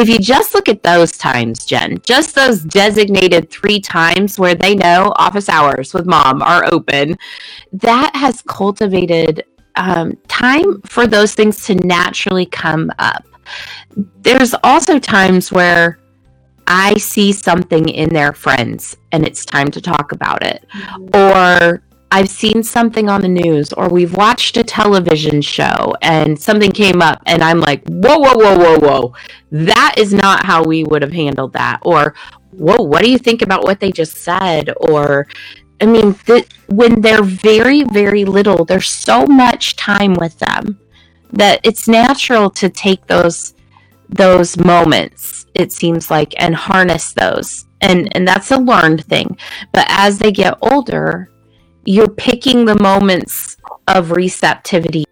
if you just look at those times, Jen, just those designated three times where they know office hours with mom are open, that has cultivated um, time for those things to naturally come up. There's also times where I see something in their friends and it's time to talk about it. Mm-hmm. Or I've seen something on the news or we've watched a television show and something came up and I'm like, whoa, whoa, whoa, whoa, whoa. That is not how we would have handled that. Or, whoa, what do you think about what they just said? Or, I mean, th- when they're very, very little, there's so much time with them that it's natural to take those those moments it seems like and harness those and and that's a learned thing but as they get older you're picking the moments of receptivity.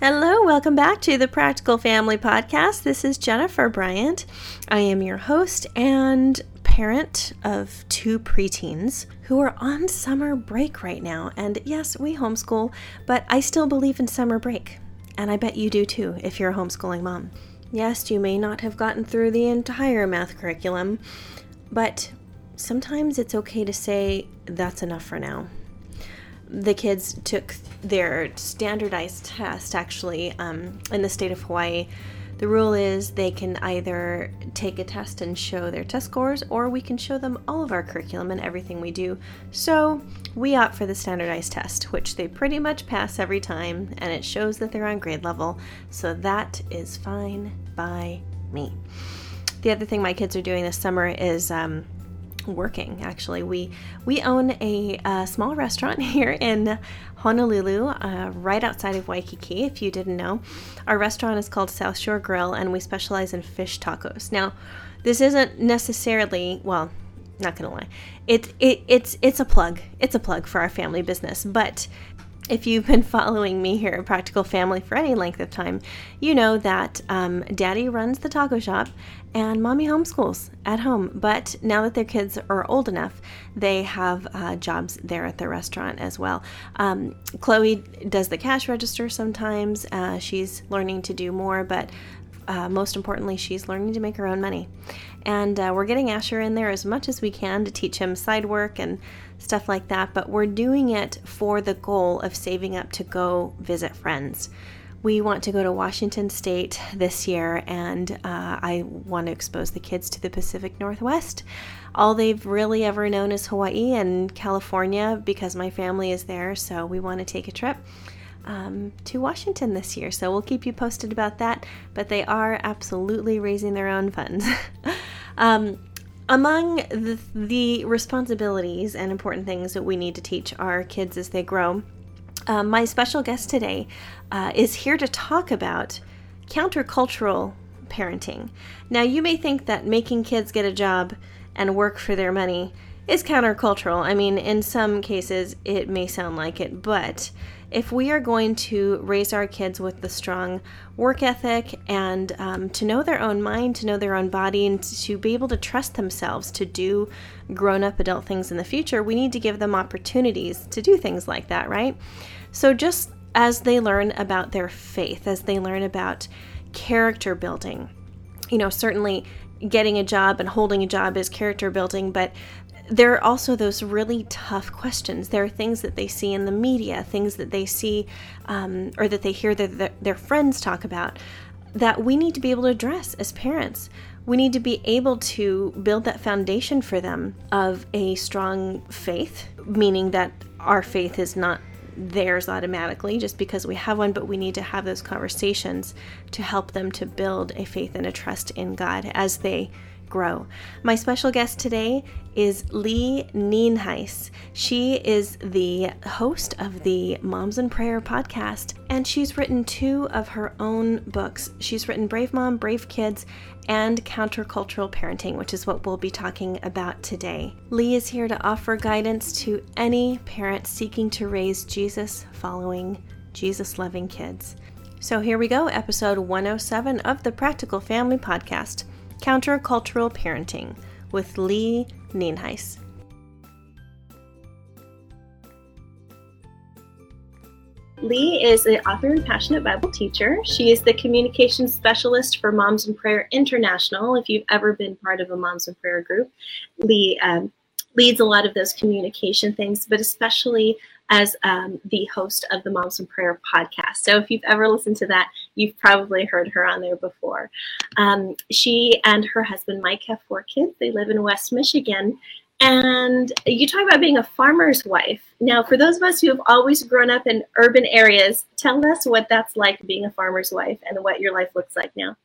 Hello, welcome back to the Practical Family Podcast. This is Jennifer Bryant. I am your host and parent of two preteens who are on summer break right now. And yes, we homeschool, but I still believe in summer break. And I bet you do too if you're a homeschooling mom. Yes, you may not have gotten through the entire math curriculum, but sometimes it's okay to say, that's enough for now. The kids took their standardized test actually um, in the state of Hawaii. The rule is they can either take a test and show their test scores, or we can show them all of our curriculum and everything we do. So we opt for the standardized test, which they pretty much pass every time, and it shows that they're on grade level. So that is fine by me. The other thing my kids are doing this summer is um, working actually. We we own a, a small restaurant here in honolulu uh, right outside of waikiki if you didn't know. Our restaurant is called south shore grill and we specialize in fish tacos. Now this isn't necessarily well not gonna lie. It, it it's it's a plug. It's a plug for our family business. But if you've been following me here at Practical Family for any length of time, you know that um, Daddy runs the taco shop and Mommy homeschools at home. But now that their kids are old enough, they have uh, jobs there at the restaurant as well. Um, Chloe does the cash register sometimes. Uh, she's learning to do more, but uh, most importantly, she's learning to make her own money. And uh, we're getting Asher in there as much as we can to teach him side work and stuff like that, but we're doing it for the goal of saving up to go visit friends. We want to go to Washington State this year, and uh, I want to expose the kids to the Pacific Northwest. All they've really ever known is Hawaii and California because my family is there, so we want to take a trip. Um, to Washington this year. So we'll keep you posted about that. But they are absolutely raising their own funds. um, among the, the, responsibilities and important things that we need to teach our kids as they grow, uh, my special guest today uh, is here to talk about countercultural parenting. Now, you may think that making kids get a job and work for their money is countercultural. I mean, in some cases, it may sound like it, but if we are going to raise our kids with the strong work ethic and um, to know their own mind, to know their own body, and to be able to trust themselves to do grown up adult things in the future, we need to give them opportunities to do things like that, right? So, just as they learn about their faith, as they learn about character building, you know, certainly getting a job and holding a job is character building, but there are also those really tough questions. There are things that they see in the media, things that they see um, or that they hear their, their friends talk about that we need to be able to address as parents. We need to be able to build that foundation for them of a strong faith, meaning that our faith is not theirs automatically just because we have one, but we need to have those conversations to help them to build a faith and a trust in God as they grow. My special guest today is Lee Nienhuis. She is the host of the Moms in Prayer podcast, and she's written two of her own books. She's written Brave Mom, Brave Kids, and Countercultural Parenting, which is what we'll be talking about today. Lee is here to offer guidance to any parent seeking to raise Jesus following, Jesus loving kids. So here we go, episode 107 of the Practical Family Podcast. Countercultural Parenting with Lee Nienhuis. Lee is an author and passionate Bible teacher. She is the communications specialist for Moms in Prayer International. If you've ever been part of a Moms in Prayer group, Lee um, leads a lot of those communication things, but especially as um, the host of the Moms in Prayer podcast. So if you've ever listened to that, you've probably heard her on there before. Um, she and her husband Mike have four kids. They live in West Michigan. And you talk about being a farmer's wife. Now, for those of us who have always grown up in urban areas, tell us what that's like being a farmer's wife and what your life looks like now.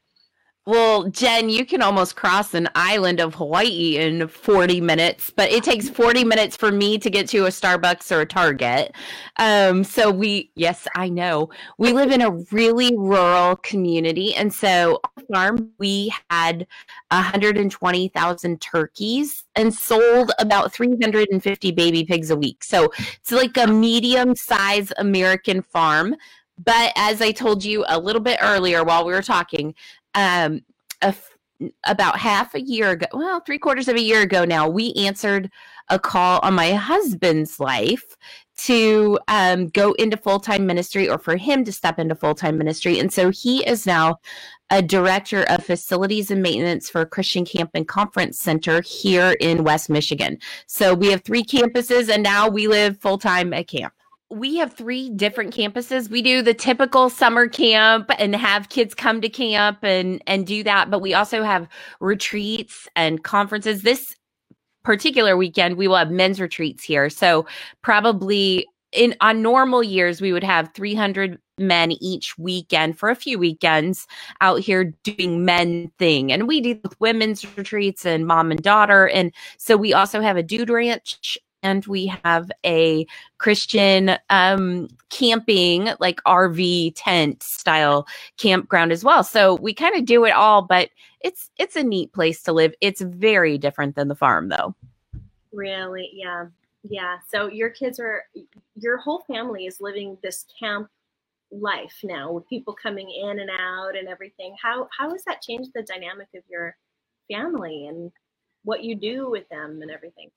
Well, Jen, you can almost cross an island of Hawaii in 40 minutes, but it takes 40 minutes for me to get to a Starbucks or a Target. Um, so we, yes, I know. We live in a really rural community. And so on farm, we had 120,000 turkeys and sold about 350 baby pigs a week. So it's like a medium size American farm. But as I told you a little bit earlier while we were talking, um, about half a year ago, well, three quarters of a year ago now, we answered a call on my husband's life to um, go into full time ministry or for him to step into full time ministry. And so he is now a director of facilities and maintenance for Christian Camp and Conference Center here in West Michigan. So we have three campuses and now we live full time at camp we have three different campuses. We do the typical summer camp and have kids come to camp and and do that, but we also have retreats and conferences. This particular weekend we will have men's retreats here. So probably in on normal years we would have 300 men each weekend for a few weekends out here doing men thing and we do women's retreats and mom and daughter and so we also have a dude ranch and we have a Christian um, camping, like RV tent style campground as well. So we kind of do it all, but it's it's a neat place to live. It's very different than the farm, though. Really, yeah, yeah. So your kids are, your whole family is living this camp life now with people coming in and out and everything. How how has that changed the dynamic of your family and what you do with them and everything?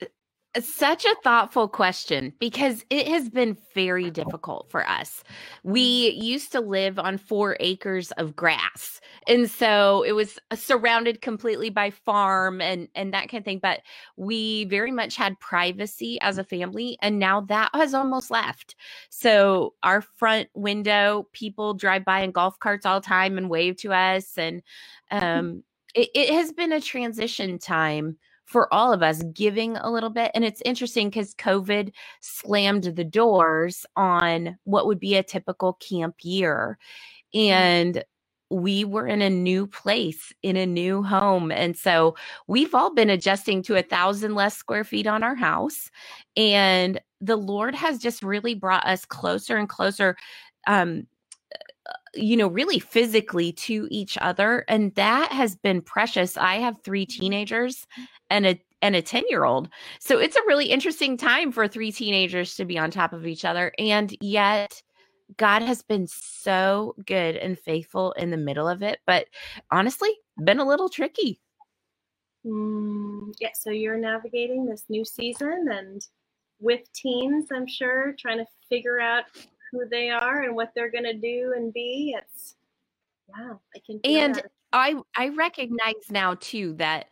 Such a thoughtful question because it has been very difficult for us. We used to live on four acres of grass. And so it was uh, surrounded completely by farm and, and that kind of thing. But we very much had privacy as a family. And now that has almost left. So our front window, people drive by in golf carts all the time and wave to us. And mm-hmm. um, it, it has been a transition time for all of us giving a little bit. And it's interesting because COVID slammed the doors on what would be a typical camp year. Mm-hmm. And we were in a new place in a new home and so we've all been adjusting to a thousand less square feet on our house and the lord has just really brought us closer and closer um you know really physically to each other and that has been precious i have three teenagers and a and a 10 year old. So it's a really interesting time for three teenagers to be on top of each other. And yet, God has been so good and faithful in the middle of it, but honestly, been a little tricky. Mm, yeah, so you're navigating this new season and with teens, I'm sure, trying to figure out who they are and what they're going to do and be. It's, yeah, I can. and that. I I recognize now too that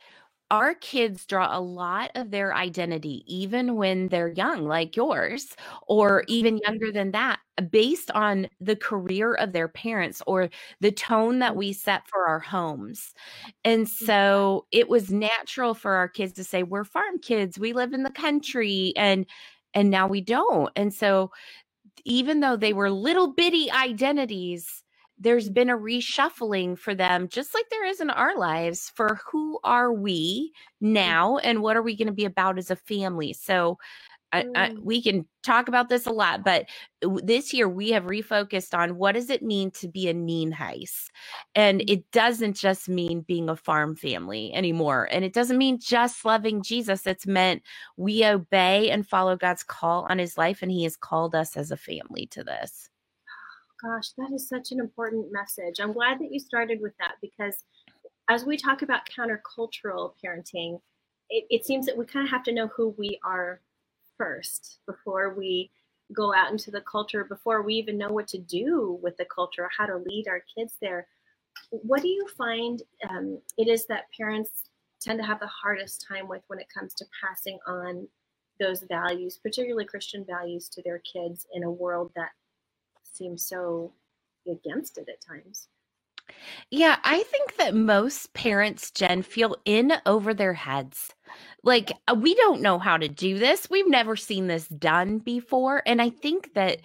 our kids draw a lot of their identity, even when they're young, like yours, or mm-hmm. even younger than that, based on the career of their parents or the tone that we set for our homes. And mm-hmm. so it was natural for our kids to say, We're farm kids, we live in the country. And and now we don't. And so even though they were little bitty identities, there's been a reshuffling for them, just like there is in our lives, for who are we mm. now and what are we going to be about as a family. So, I, I, mm. we can talk about this a lot, but this year we have refocused on what does it mean to be a Nienhuis, and mm. it doesn't just mean being a farm family anymore, and it doesn't mean just loving Jesus. It's meant we obey and follow God's call on His life, and He has called us as a family to this gosh, that is such an important message. I'm glad that you started with that because as we talk about countercultural parenting, it, it seems that we kind of have to know who we are first before we go out into the culture before we even know what to do with the culture, how to lead our kids there. What do you find um, it is that parents tend to have the hardest time with when it comes to passing on those values, particularly Christian values, to their kids in a world that seems so against it at times? Yeah, I think that most parents, Jen, feel in over their heads. Like, uh, we don't know how to do this. We've never seen this done before. And I think that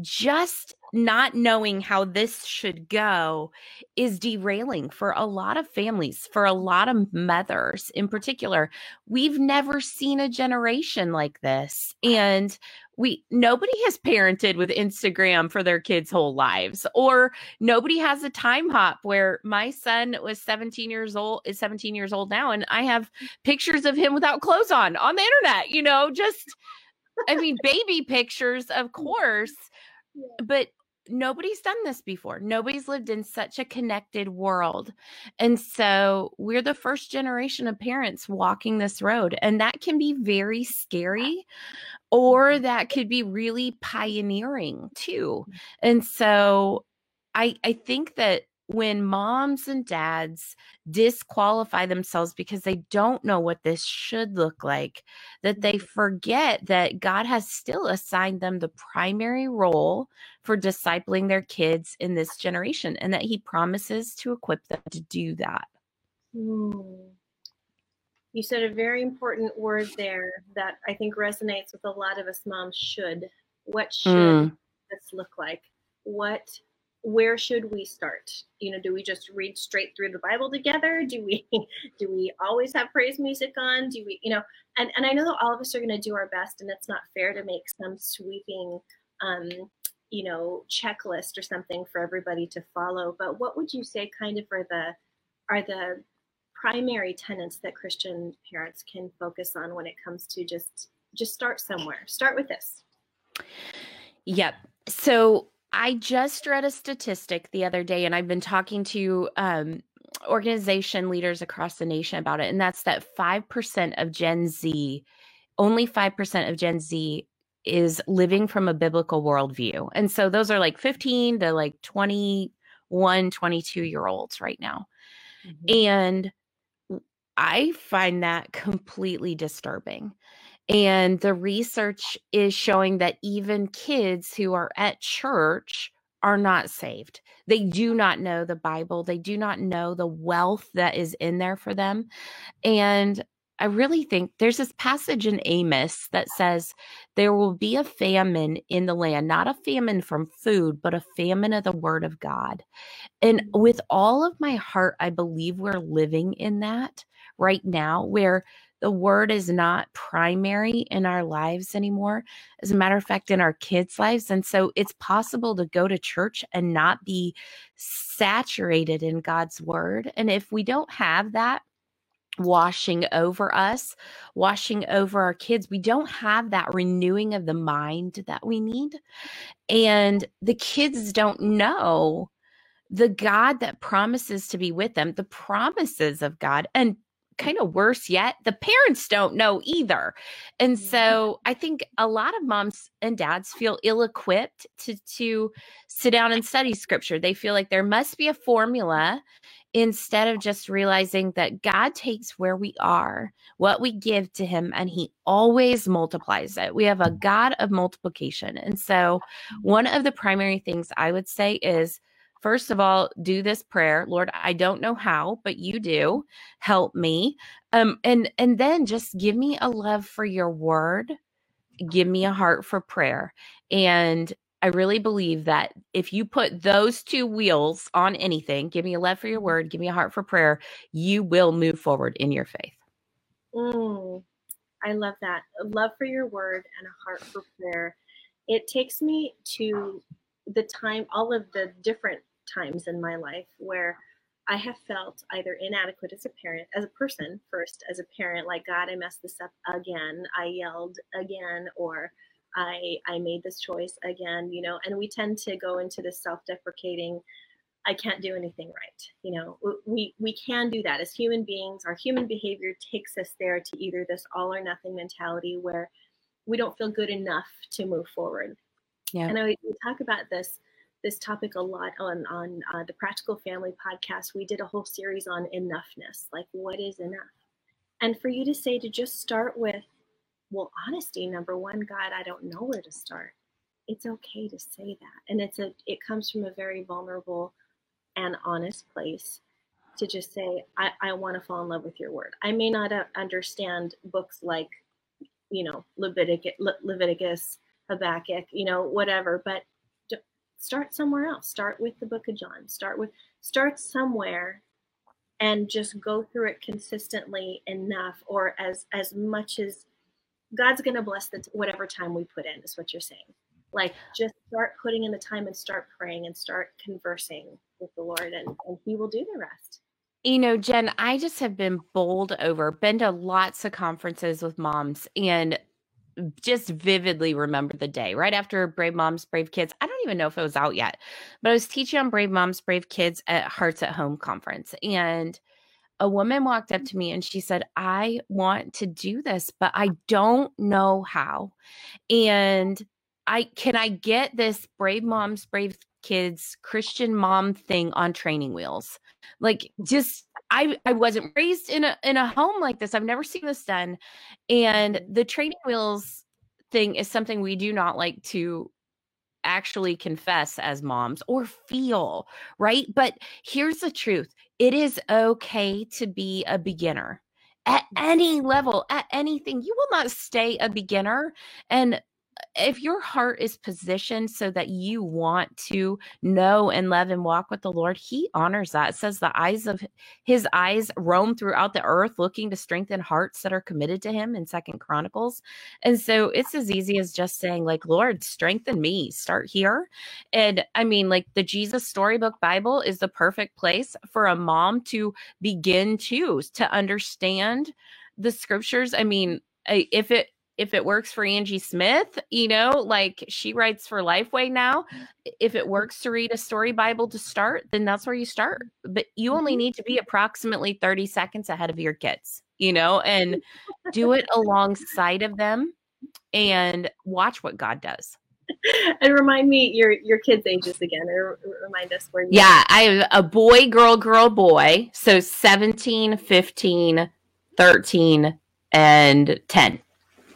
just not knowing how this should go is derailing for a lot of families, for a lot of mothers in particular. We've never seen a generation like this. And we nobody has parented with Instagram for their kids' whole lives, or nobody has a time hop where my son was 17 years old, is 17 years old now, and I have pictures of him without clothes on on the internet, you know, just I mean, baby pictures, of course, but nobody's done this before. Nobody's lived in such a connected world. And so we're the first generation of parents walking this road. And that can be very scary, or mm-hmm. that could be really pioneering too. And so I, I think that when moms and dads disqualify themselves because they don't know what this should look like, that they mm-hmm. forget that God has still assigned them the primary role for discipling their kids in this generation and that He promises to equip them to do that. Hmm. You said a very important word there that I think resonates with a lot of us moms should. What should mm. this look like? What where should we start? You know do we just read straight through the bible together? Do we do we always have praise music on? Do we you know and, and i know that all of us are going to do our best and it's not fair to make some sweeping um you know checklist or something for everybody to follow but what would you say kind of are the are the primary tenets that christian parents can focus on when it comes to just just start somewhere? Start with this. Yep. So I just read a statistic the other day, and I've been talking to um, organization leaders across the nation about it, and that's that 5% of Gen Z, only 5% of Gen Z is living from a biblical worldview. And so those are like 15 to like 21, 22 year olds right now. Mm-hmm. And I find that completely disturbing. And the research is showing that even kids who are at church are not saved. They do not know the Bible, they do not know the wealth that is in there for them. And I really think there's this passage in Amos that says there will be a famine in the land, not a famine from food, but a famine of the word of God. And with all of my heart, I believe we're living in that right now where the word is not primary in our lives anymore. As a matter of fact, in our kids' lives. And so it's possible to go to church and not be saturated in God's word. And if we don't have that, washing over us, washing over our kids. We don't have that renewing of the mind that we need. And the kids don't know the God that promises to be with them, the promises of God. And kind of worse yet, the parents don't know either. And mm-hmm. so I think a lot of moms and dads feel ill equipped to, to sit down and study scripture. They feel like there must be a formula instead of just realizing that God takes where we are, what we give to Him, and He always multiplies it. We have a God of multiplication. And so, one of the primary things I would say is First of all, do this prayer. Lord, I don't know how, but you do. Help me. Um, and and then just give me a love for your word. Give me a heart for prayer. And I really believe that if you put those two wheels on anything, give me a love for your word, give me a heart for prayer, you will move forward in your faith. Mm, I love that. A love for your word and a heart for prayer. It takes me to the time, all of the different times in my life where I have felt either inadequate as a parent, as a person first, as a parent, like God, I messed this up again, I yelled again, or I I made this choice again, you know, and we tend to go into this self-deprecating, I can't do anything right. You know, we we can do that as human beings. Our human behavior takes us there to either this all or nothing mentality where we don't feel good enough to move forward Yeah. And I, we talk about this this topic a lot on on uh, the Practical Family podcast. We did a whole series on enoughness, like what is enough, and for you to say to just start with, well, honesty number one, God, I don't know where to start. It's okay to say that, and it's a it comes from a very vulnerable and honest place to just say, I, I want to fall in love with your word. I may not uh, understand books like, you know, Leviticus, Le- Leviticus, Habakkuk, you know, whatever, but start somewhere else. Start with the book of John. Start with, start somewhere and just go through it consistently enough or as, as much as God's going to bless the, whatever time we put in is what you're saying. Like just start putting in the time and start praying and start conversing with the Lord and, and he will do the rest. You know, Jen, I just have been bowled over, been to lots of conferences with moms and just vividly remember the day right after Brave Moms, Brave Kids. I don't even know if it was out yet, but I was teaching on Brave Moms, Brave Kids at Hearts at Home conference. And a woman walked up to me and she said, I want to do this, but I don't know how. And I can I get this Brave Moms, Brave kids Christian mom thing on training wheels. Like just I I wasn't raised in a in a home like this. I've never seen this done. And the training wheels thing is something we do not like to actually confess as moms or feel, right? But here's the truth. It is okay to be a beginner at mm-hmm. any level, at anything. You will not stay a beginner. And if your heart is positioned so that you want to know and love and walk with the Lord, He honors that. It says the eyes of His eyes roam throughout the earth, looking to strengthen hearts that are committed to Him in Second Chronicles. And so it's as easy as just saying, like, Lord, strengthen me. Start here. And I mean, like the Jesus Storybook Bible is the perfect place for a mom to begin to to understand the scriptures. I mean, if it if it works for Angie Smith, you know, like she writes for Lifeway now. If it works to read a story Bible to start, then that's where you start. But you only mm-hmm. need to be approximately 30 seconds ahead of your kids, you know, and do it alongside of them and watch what God does. And remind me your your kids' ages again, or remind us where. yeah, I have a boy, girl, girl, boy. So 17, 15, 13, and 10.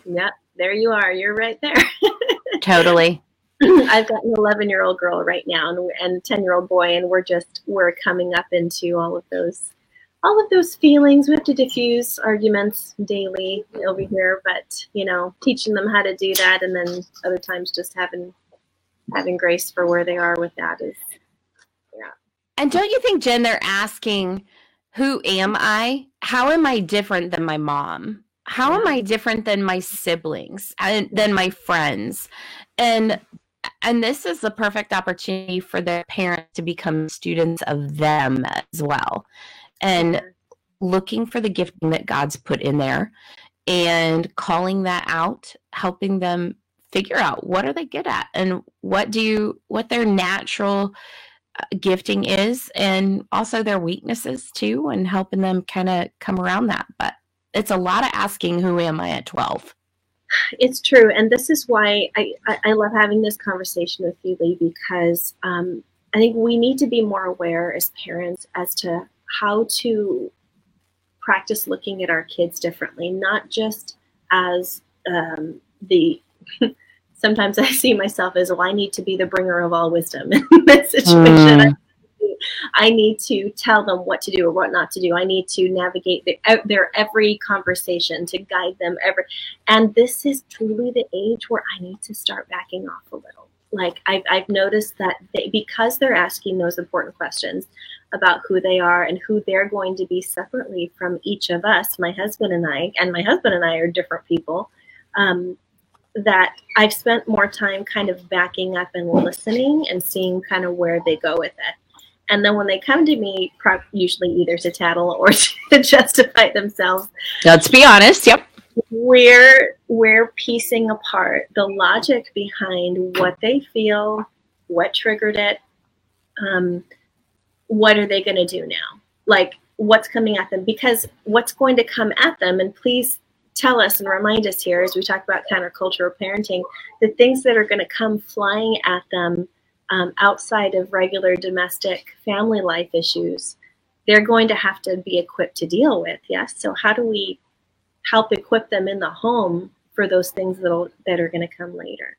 Yep, there you are. You're right there. totally. I've got an 11 year old girl right now and, and 10 year old boy, and we're just we're coming up into all of those all of those feelings. We have to diffuse arguments daily over here, but you know, teaching them how to do that, and then other times just having having grace for where they are with that is yeah. And don't you think, Jen, they're asking, "Who am I? How am I different than my mom?" How am I different than my siblings and than my friends? And and this is the perfect opportunity for their parents to become students of them as well. And looking for the gifting that God's put in there and calling that out, helping them figure out what are they good at and what do you what their natural uh, gifting is and also their weaknesses too and helping them kind of come around that but it's a lot of asking who am i at 12 it's true and this is why i i love having this conversation with you lee because um, i think we need to be more aware as parents as to how to practice looking at our kids differently not just as um, the sometimes i see myself as well i need to be the bringer of all wisdom in this situation mm. I need to tell them what to do or what not to do. I need to navigate their, their every conversation to guide them every. And this is truly the age where I need to start backing off a little. Like I've, I've noticed that they, because they're asking those important questions about who they are and who they're going to be separately from each of us, my husband and I, and my husband and I are different people. Um, that I've spent more time kind of backing up and listening and seeing kind of where they go with it. And then when they come to me, usually either to tattle or to justify themselves. Let's be honest. Yep. We're we're piecing apart the logic behind what they feel, what triggered it, um, what are they going to do now? Like what's coming at them? Because what's going to come at them, and please tell us and remind us here as we talk about countercultural parenting the things that are going to come flying at them um, outside of regular domestic family life issues they're going to have to be equipped to deal with yes? So how do we help equip them in the home for those things that'll that are going to come later?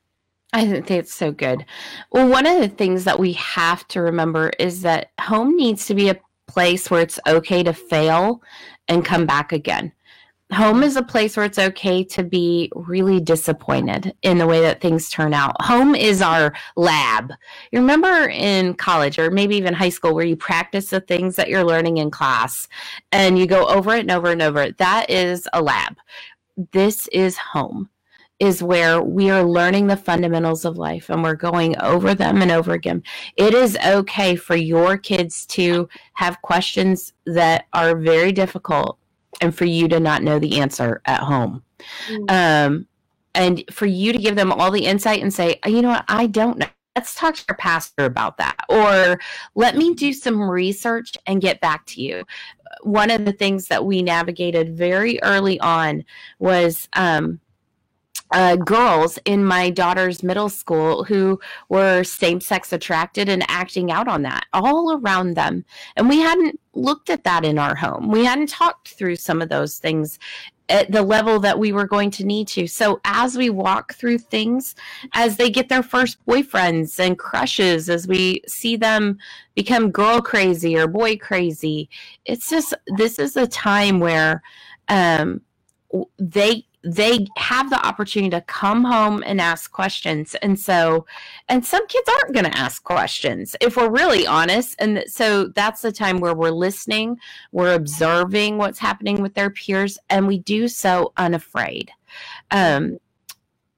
I think it's so good. Well, one of the things that we have to remember is that home needs to be a place where it's okay to fail and come back again home is a place where it's okay to be really disappointed in the way that things turn out. Home is our lab. You remember in college or maybe even high school where you practice the things that you're learning in class and you go over it and over and over. That is a lab. This is home. Is where we are learning the fundamentals of life and we're going over them and over again. It is okay for your kids to have questions that are very difficult and for you to not know the answer at home. Mm-hmm. Um, and for you to give them all the insight and say, you know what, I don't know. Let's talk to your pastor about that. Or let me do some research and get back to you. One of the things that we navigated very early on was um, uh, girls in my daughter's middle school who were same sex attracted and acting out on that all around them. And we hadn't looked at that in our home. We hadn't talked through some of those things at the level that we were going to need to. So as we walk through things, as they get their first boyfriends and crushes, as we see them become girl crazy or boy crazy, it's just this is a time where um, they they have the opportunity to come home and ask questions. And so and some kids aren't going to ask questions if we're really honest. And so that's the time where we're listening we're observing what's happening with their peers and we do so unafraid. Um,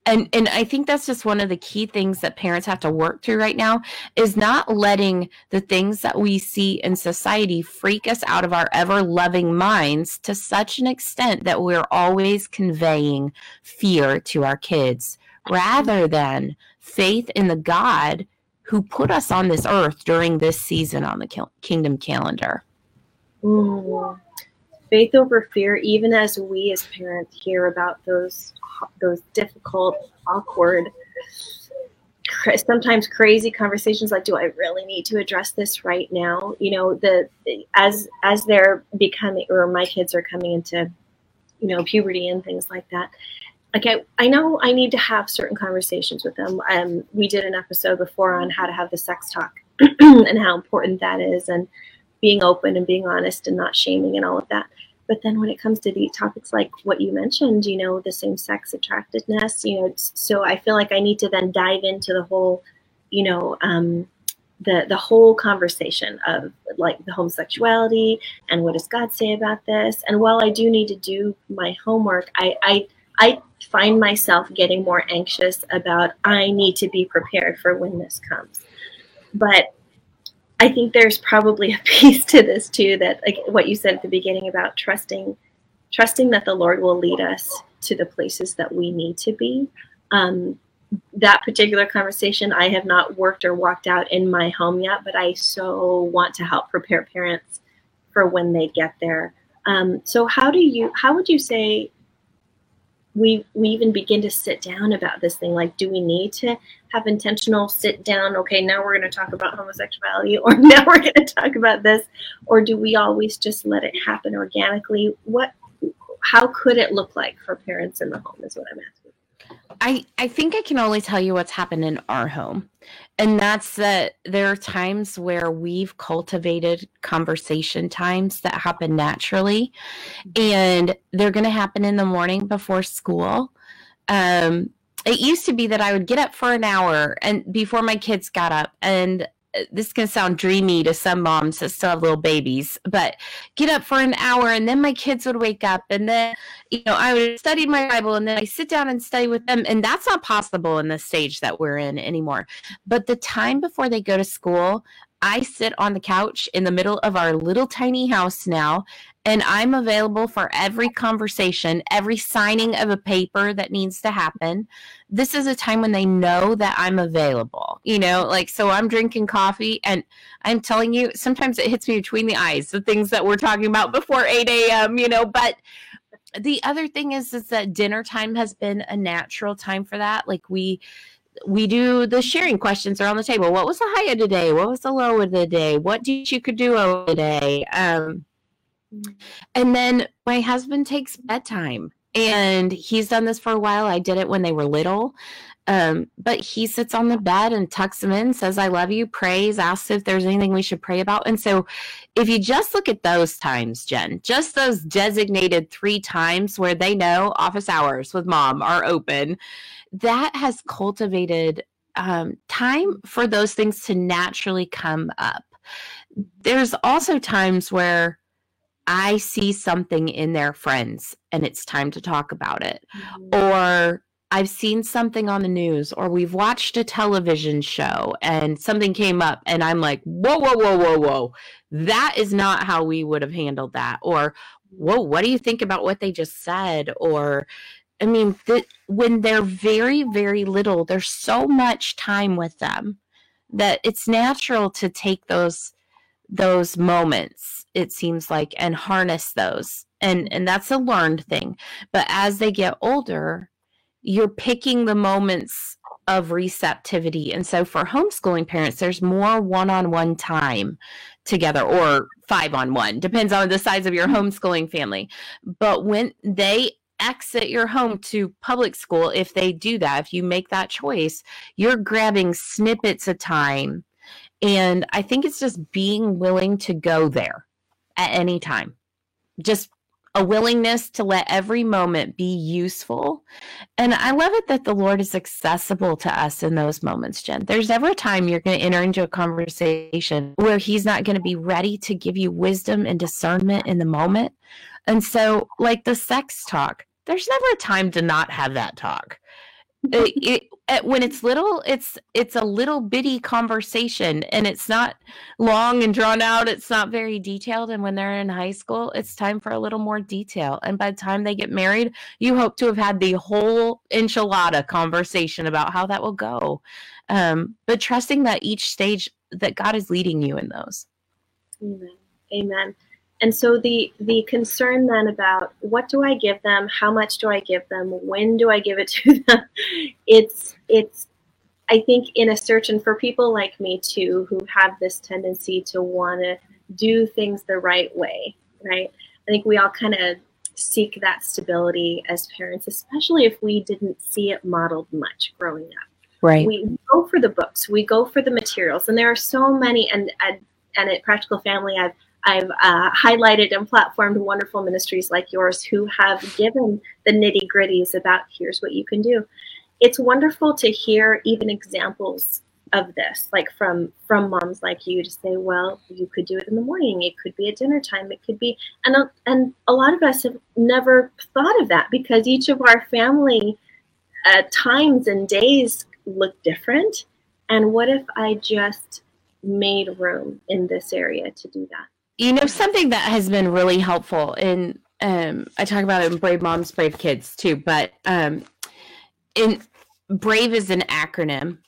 and and i think that's just one of the key things that parents have to work through right now is not letting the things that we see in society freak us out of our ever loving minds to such an extent that we're always conveying fear to our kids rather than faith in the god who put us on this earth during this season on the kingdom calendar. Faith over fear even as we as parents hear about those those difficult, awkward, sometimes crazy conversations like do i really need to address this right now? You know the as as they're becoming or my kids are coming into you know puberty and things like that like i, I know i need to have certain conversations with them. Um, we did an episode before on how to have the sex talk and how important that is and being open and being honest and not shaming and all of that but then when it comes to the topics like what you mentioned, you know, the same sex attractedness, you know, so I feel like I need to then dive into the whole, you know, um, the the whole conversation of like the homosexuality and what does God say about this? And while I do need to do my homework, I I I find myself getting more anxious about I need to be prepared for when this comes. But I think there's probably a piece to this too that like what you said at the beginning about trusting trusting that the Lord will lead us to the places that we need to be. Um, that particular conversation I have not worked or walked out in my home yet, but I so want to help prepare parents for when they get there. Um, so how do you how would you say we we even begin to sit down about this thing. Like do we need to have intentional sit down? Okay now we're going to talk about homosexuality or now we're going to talk about this. Or do we always just let it happen organically? What how could it look like for parents in the home is what i'm asking I, I think I can only tell you what's happened in our home. And that's that there are times where we've cultivated conversation times that happen naturally. And they're going to happen in the morning before school. Um, it used to be that I would get up for an hour and before my kids got up and this can sound dreamy to some moms that still have little babies, but get up for an hour and then my kids would wake up and then, you know, I would study my Bible and then I sit down and study with them. And that's not possible in the stage that we're in anymore. But the time before they go to school, I sit on the couch in the middle of our little tiny house now and I'm available for every conversation, every signing of a paper that needs to happen. This is a time when they know that I'm available, you know, like so I'm drinking coffee and I'm telling you, sometimes it hits me between the eyes, the things that we're talking about before 8 a.m., you know, but the other thing is is that dinner time has been a natural time for that. Like we we do the sharing questions around the table. What was the high of the day? What was the low of the day? What did you could do over the day? Um, and then my husband takes bedtime and he's done this for a while. I did it when they were little. Um, but he sits on the bed and tucks them in, says, I love you, prays, asks if there's anything we should pray about. And so if you just look at those times, Jen, just those designated three times where they know office hours with mom are open, that has cultivated um, time for those things to naturally come up. There's also times where I see something in their friends and it's time to talk about it. Mm-hmm. Or I've seen something on the news or we've watched a television show and something came up and I'm like, whoa, whoa, whoa, whoa, whoa. That is not how we would have handled that. Or, whoa, what do you think about what they just said? Or, I mean, th- when they're very, very little, there's so much time with them that it's natural to take those those moments it seems like and harness those and and that's a learned thing but as they get older you're picking the moments of receptivity. And so for homeschooling parents, there's more one on one time together or five on one, depends on the size of your mm-hmm. homeschooling family. But when they exit your home to public school, if they do that, if you make that choice, you're grabbing snippets of time. And I think it's just being willing to go there at any time. Just a willingness to let every moment be useful. And I love it that the Lord is accessible to us in those moments, Jen. There's never a time you're going to enter into a conversation where He's not going to be ready to give you wisdom and discernment in the moment. And so, like the sex talk, there's never a time to not have that talk. it, it, when it's little it's it's a little bitty conversation and it's not long and drawn out it's not very detailed and when they're in high school it's time for a little more detail and by the time they get married you hope to have had the whole enchilada conversation about how that will go. Um, but trusting that each stage that god is leading you in those. Amen. Amen and so the the concern then about what do i give them? How much do i give them? When do i give it to them? It's it's i think in a search and for people like me too who have this tendency to want to do things the right way right? I think we all kind of seek that stability as parents especially if we didn't see it modeled much growing up. Right. We go for the books we go for the materials and there are so many and and, and at practical family i've I've uh, highlighted and platformed wonderful ministries like yours who have given the nitty gritties about here's what you can do. It's wonderful to hear even examples of this, like from from moms like you, to say, well, you could do it in the morning. It could be at dinner time. It could be, and a, and a lot of us have never thought of that because each of our family uh, times and days look different. And what if I just made room in this area to do that? You know, something that has been really helpful, and um, I talk about it in Brave Moms, Brave Kids too, but um, in Brave is an acronym,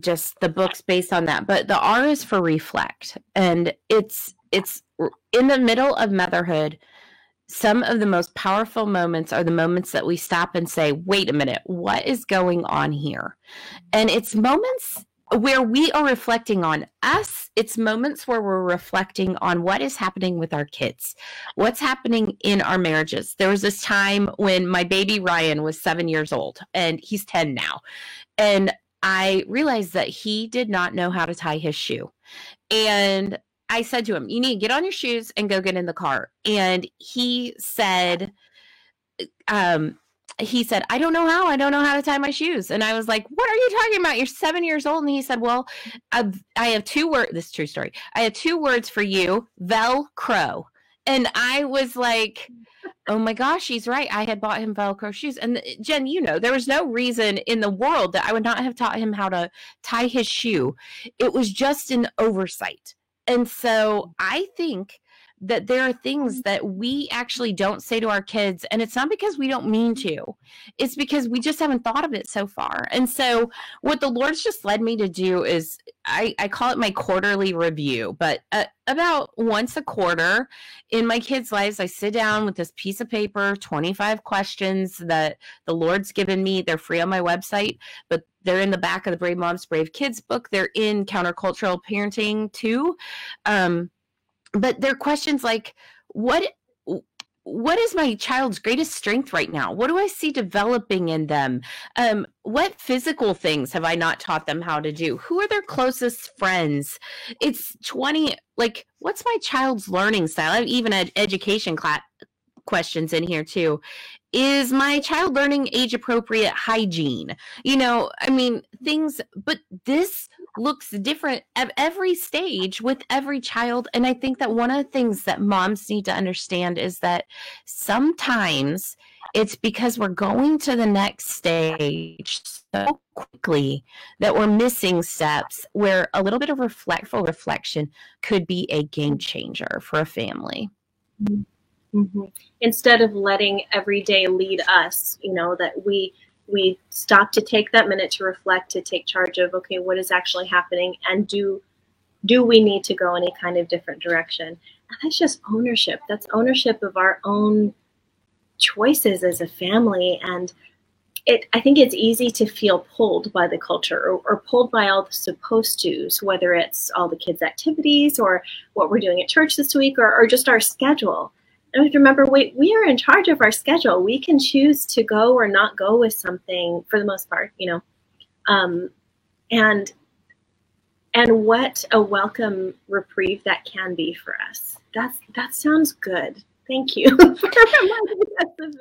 just the book's based on that. But the R is for reflect, and it's it's in the middle of motherhood. Some of the most powerful moments are the moments that we stop and say, "Wait a minute, what is going on here?" And it's moments where we are reflecting on us it's moments where we're reflecting on what is happening with our kids what's happening in our marriages. There was this time when my baby ryan was seven years old and he's 10 now and i realized that he did not know how to tie his shoe. And i said to him you need to get on your shoes and go get in the car. And he said um he said, I don't know how. I don't know how to tie my shoes. And I was like, What are you talking about? You're seven years old. And he said, Well, I've, I have two words. This true story. I have two words for you Velcro. And I was like, Oh my gosh, he's right. I had bought him Velcro shoes. And uh, Jen, you know, there was no reason in the world that I would not have taught him how to tie his shoe. It was just an oversight. And so I think that there are things that we actually don't say to our kids and it's not because we don't mean to. It's because we just haven't thought of it so far. And so what the lord's just led me to do is i, I call it my quarterly review but uh, about once a quarter in my kids lives i sit down with this piece of paper 25 questions that the lord's given me. They're free on my website but they're in the back of the brave moms brave kids book. They're in countercultural parenting too. Um, but there are questions like what what is my child's greatest strength right now? What do i see developing in them? Um, what physical things have i not taught them how to do? Who are their closest friends? It's 20 like what's my child's learning style? I have even an education class questions in here too. Is my child learning age appropriate hygiene? You know i mean things but this looks different at every stage with every child and i think that one of the things that moms need to understand is that sometimes it's because we're going to the next stage so quickly that we're missing steps where a little bit of reflectful reflection could be a game changer for a family mm-hmm. Mm-hmm. Instead of letting every day lead us, you know, that we we stop to take that minute to reflect, to take charge of, okay, what is actually happening, and do do we need to go any kind of different direction? And that's just ownership. That's ownership of our own choices as a family and it, I think it's easy to feel pulled by the culture or, or, pulled by all the supposed tos, whether it's all the kids' activities or what we're doing at church this week or, or just our schedule. Remember we, we are in charge of our schedule. We can choose to go or not go with something for the most part, you know. Um, and and what a welcome reprieve that can be for us. That's that sounds good. Thank you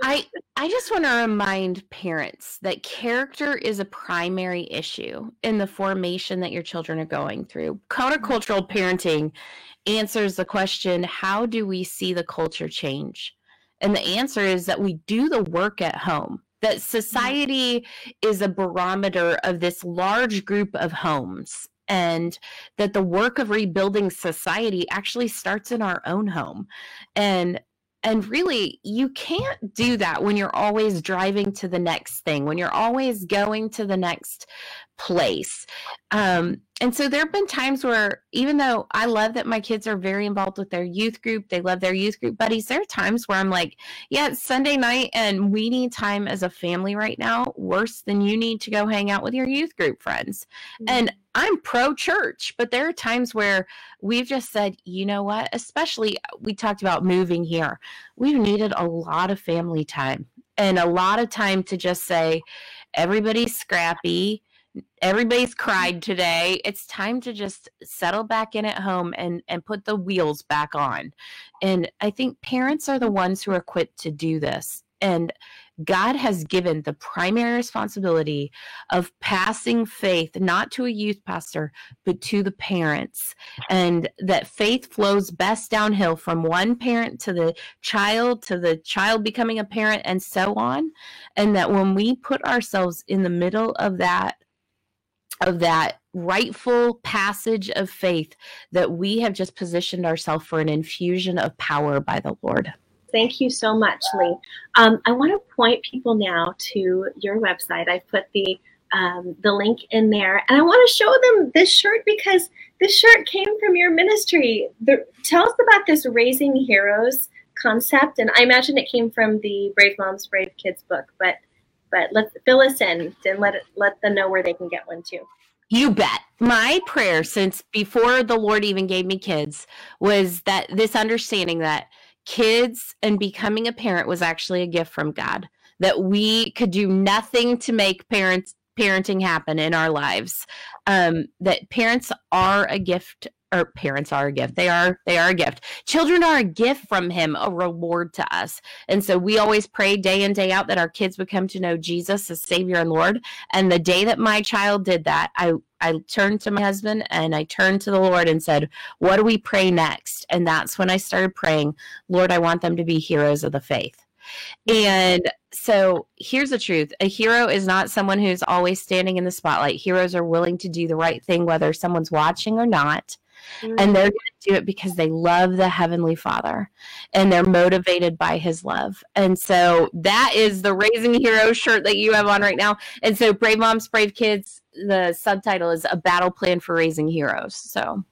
I I just want to remind parents that character is a primary issue in the formation that your children are going through. Countercultural parenting answers the question how do we see the culture change? And the answer is that we do the work at home. That society is a barometer of this large group of homes and that the work of rebuilding society actually starts in our own home and and really, you can't do that when you're always driving to the next thing, when you're always going to the next place. Um, and so there have been times where, even though I love that my kids are very involved with their youth group, they love their youth group buddies, there are times where I'm like, yeah, it's Sunday night and we need time as a family right now, worse than you need to go hang out with your youth group friends. Mm-hmm. And I'm pro church, but there are times where we've just said, you know what, especially uh, we talked about moving here. We've needed a lot of family time and a lot of time to just say, everybody's scrappy everybody's cried today it's time to just settle back in at home and and put the wheels back on and i think parents are the ones who are equipped to do this and God has given the primary responsibility of passing faith not to a youth pastor, but to the parents. And that faith flows best downhill from one parent to the child, to the child becoming a parent, and so on. And that when we put ourselves in the middle of that of that rightful passage of faith that we have just positioned ourselves for an infusion of power by the Lord. Thank you so much, Lee. Um, I want to point people now to your website. I've put the um, the link in there, and I want to show them this shirt because this shirt came from your ministry. The, tell us about this Raising Heroes concept, and I imagine it came from the Brave Moms, Brave Kids book. But but let's fill us in and let let them know where they can get one too. You bet. My prayer since before the Lord even gave me kids was that this understanding that kids and becoming a parent was actually a gift from God. That we could do nothing to make parents parenting happen in our lives. Um, that parents are a gift or parents are a gift. They are they are a gift. Children are a gift from him, a reward to us. And so we always pray day in day out that our kids would come to know Jesus as Savior and Lord. And the day that my child did that, I I turned to my husband and I turned to the Lord and said, "What do we pray next?" And that's when I started praying, "Lord, I want them to be heroes of the faith." And so here's the truth a hero is not someone who's always standing in the spotlight. Heroes are willing to do the right thing, whether someone's watching or not. Mm-hmm. And they're going to do it because they love the Heavenly Father and they're motivated by His love. And so that is the Raising Heroes shirt that you have on right now. And so Brave Moms, Brave Kids, the subtitle is A Battle Plan for Raising Heroes. So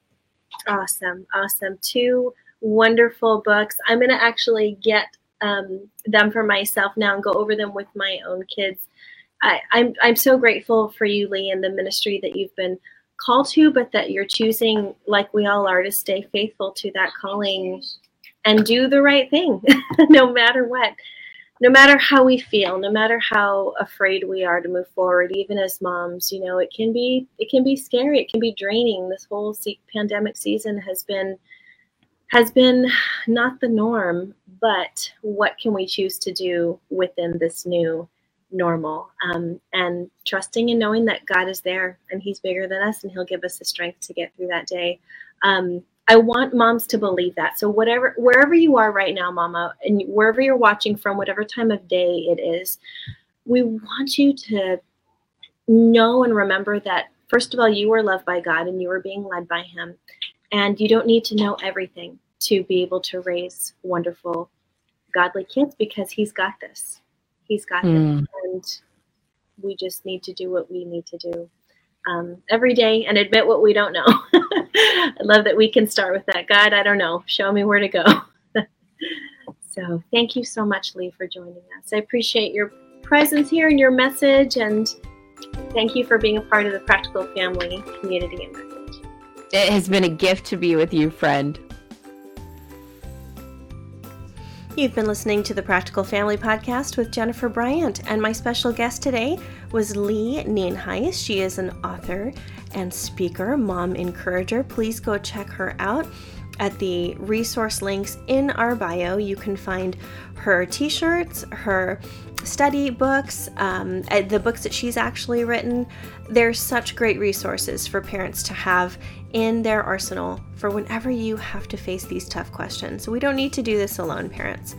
awesome. Awesome. Two wonderful books. I'm going to actually get um, them for myself now and go over them with my own kids. I, I'm I'm so grateful for you, Lee, and the ministry that you've been called to, but that you're choosing, like we all are, to stay faithful to that calling and do the right thing, no matter what, no matter how we feel, no matter how afraid we are to move forward. Even as moms, you know, it can be it can be scary, it can be draining. This whole pandemic season has been has been not the norm, but what can we choose to do within this new normal? Um, and trusting and knowing that God is there and He's bigger than us and He'll give us the strength to get through that day. Um, I want moms to believe that. So whatever, wherever you are right now, Mama, and wherever you're watching from, whatever time of day it is, we want you to know and remember that first of all, you were loved by God and you were being led by Him. And you don't need to know everything to be able to raise wonderful, godly kids because He's got this. He's got mm. this. And we just need to do what we need to do um, every day and admit what we don't know. I love that we can start with that. God, I don't know. Show me where to go. so thank you so much, Lee, for joining us. I appreciate your presence here and your message. And thank you for being a part of the Practical Family community and message. It has been a gift to be with you, friend. You've been listening to the Practical Family Podcast with Jennifer Bryant, and my special guest today was Lee Nienhuis. She is an author and speaker, mom encourager. Please go check her out at the resource links in our bio. You can find her t shirts, her study books, um, uh, the books that she's actually written. They're such great resources for parents to have in their arsenal for whenever you have to face these tough questions. We don't need to do this alone, parents.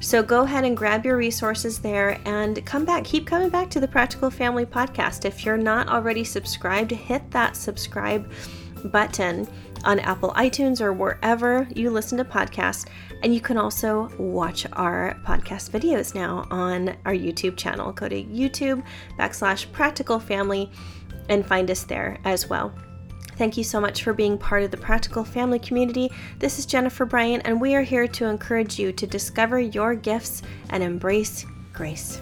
So go ahead and grab your resources there and come back. Keep coming back to the Practical Family Podcast. If you're not already subscribed, hit that subscribe button on Apple iTunes or wherever you listen to podcasts. And you can also watch our podcast videos now on our YouTube channel. Go to YouTube backslash practical family and find us there as well. Thank you so much for being part of the Practical Family community. This is Jennifer Bryant, and we are here to encourage you to discover your gifts and embrace grace.